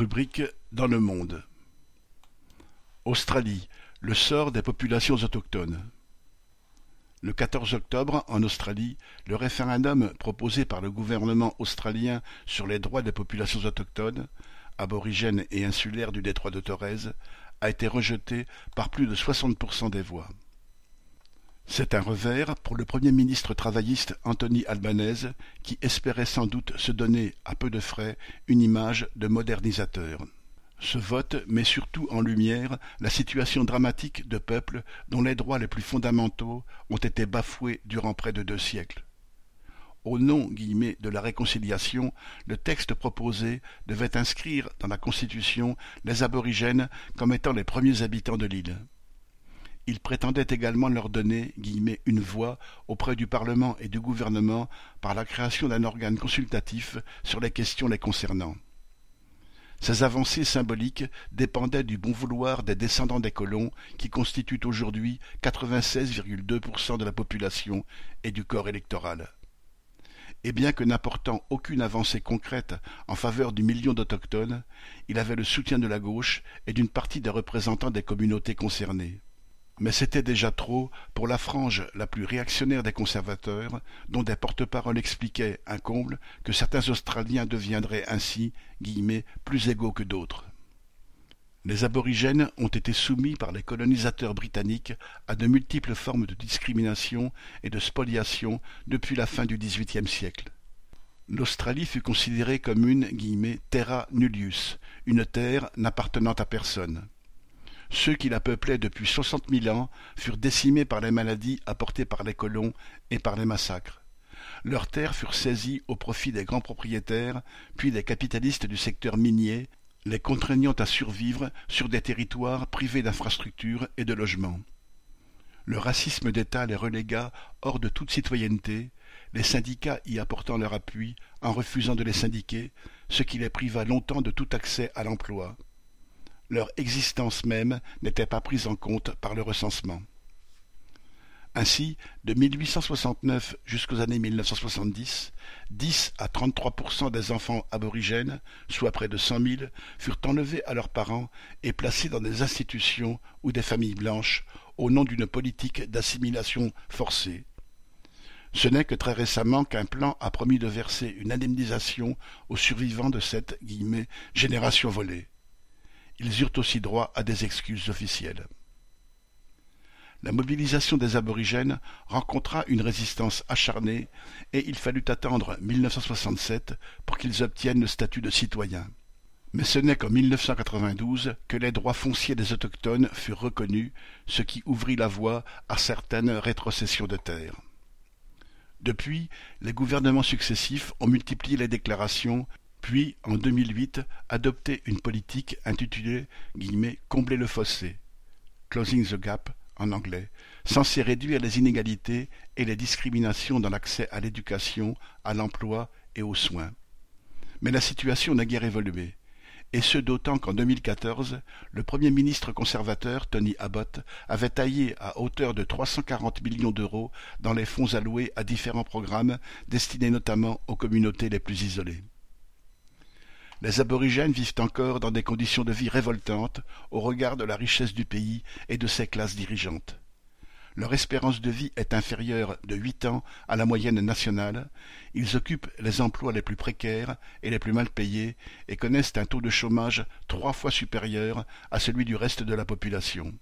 Rubrique Dans le monde. Australie, le sort des populations autochtones. Le 14 octobre, en Australie, le référendum proposé par le gouvernement australien sur les droits des populations autochtones, aborigènes et insulaires du détroit de Torres, a été rejeté par plus de 60% des voix. C'est un revers pour le Premier ministre travailliste Anthony Albanese, qui espérait sans doute se donner, à peu de frais, une image de modernisateur. Ce vote met surtout en lumière la situation dramatique de peuples dont les droits les plus fondamentaux ont été bafoués durant près de deux siècles. Au nom guillemets, de la réconciliation, le texte proposé devait inscrire dans la Constitution les aborigènes comme étant les premiers habitants de l'île. Il prétendait également leur donner une voix auprès du Parlement et du gouvernement par la création d'un organe consultatif sur les questions les concernant. Ces avancées symboliques dépendaient du bon vouloir des descendants des colons qui constituent aujourd'hui 96,2% de la population et du corps électoral. Et bien que n'apportant aucune avancée concrète en faveur du million d'autochtones, il avait le soutien de la gauche et d'une partie des représentants des communautés concernées mais c'était déjà trop pour la frange la plus réactionnaire des conservateurs, dont des porte-paroles expliquaient, un comble, que certains Australiens deviendraient ainsi guillemets, plus égaux que d'autres. Les aborigènes ont été soumis par les colonisateurs britanniques à de multiples formes de discrimination et de spoliation depuis la fin du XVIIIe siècle. L'Australie fut considérée comme une guillemets, terra nullius, une terre n'appartenant à personne. Ceux qui la peuplaient depuis soixante mille ans furent décimés par les maladies apportées par les colons et par les massacres. Leurs terres furent saisies au profit des grands propriétaires, puis des capitalistes du secteur minier, les contraignant à survivre sur des territoires privés d'infrastructures et de logements. Le racisme d'État les relégua hors de toute citoyenneté, les syndicats y apportant leur appui en refusant de les syndiquer, ce qui les priva longtemps de tout accès à l'emploi leur existence même n'était pas prise en compte par le recensement. Ainsi, de 1869 jusqu'aux années 1970, 10 à 33% des enfants aborigènes, soit près de 100 000, furent enlevés à leurs parents et placés dans des institutions ou des familles blanches au nom d'une politique d'assimilation forcée. Ce n'est que très récemment qu'un plan a promis de verser une indemnisation aux survivants de cette génération volée ils eurent aussi droit à des excuses officielles. La mobilisation des aborigènes rencontra une résistance acharnée et il fallut attendre 1967 pour qu'ils obtiennent le statut de citoyens. Mais ce n'est qu'en 1992 que les droits fonciers des autochtones furent reconnus, ce qui ouvrit la voie à certaines rétrocessions de terres. Depuis, les gouvernements successifs ont multiplié les déclarations puis en 2008 adopté une politique intitulée « Combler le fossé » (Closing the Gap en anglais), censée réduire les inégalités et les discriminations dans l'accès à l'éducation, à l'emploi et aux soins. Mais la situation n'a guère évolué, et ce d'autant qu'en 2014, le Premier ministre conservateur Tony Abbott avait taillé à hauteur de 340 millions d'euros dans les fonds alloués à différents programmes destinés notamment aux communautés les plus isolées les aborigènes vivent encore dans des conditions de vie révoltantes au regard de la richesse du pays et de ses classes dirigeantes. Leur espérance de vie est inférieure de huit ans à la moyenne nationale, ils occupent les emplois les plus précaires et les plus mal payés et connaissent un taux de chômage trois fois supérieur à celui du reste de la population.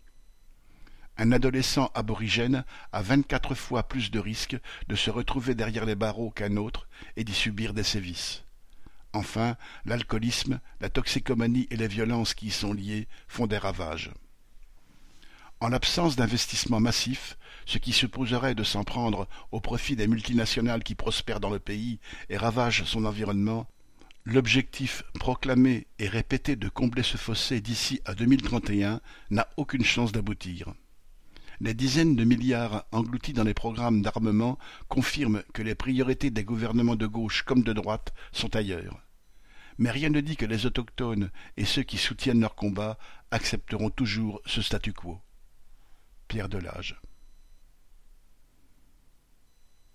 Un adolescent aborigène a vingt-quatre fois plus de risques de se retrouver derrière les barreaux qu'un autre et d'y subir des sévices. Enfin, l'alcoolisme, la toxicomanie et les violences qui y sont liées font des ravages. En l'absence d'investissements massifs, ce qui supposerait de s'en prendre au profit des multinationales qui prospèrent dans le pays et ravagent son environnement, l'objectif proclamé et répété de combler ce fossé d'ici à 2031 n'a aucune chance d'aboutir. Les dizaines de milliards engloutis dans les programmes d'armement confirment que les priorités des gouvernements de gauche comme de droite sont ailleurs. Mais rien ne dit que les autochtones et ceux qui soutiennent leur combat accepteront toujours ce statu quo. Pierre Delage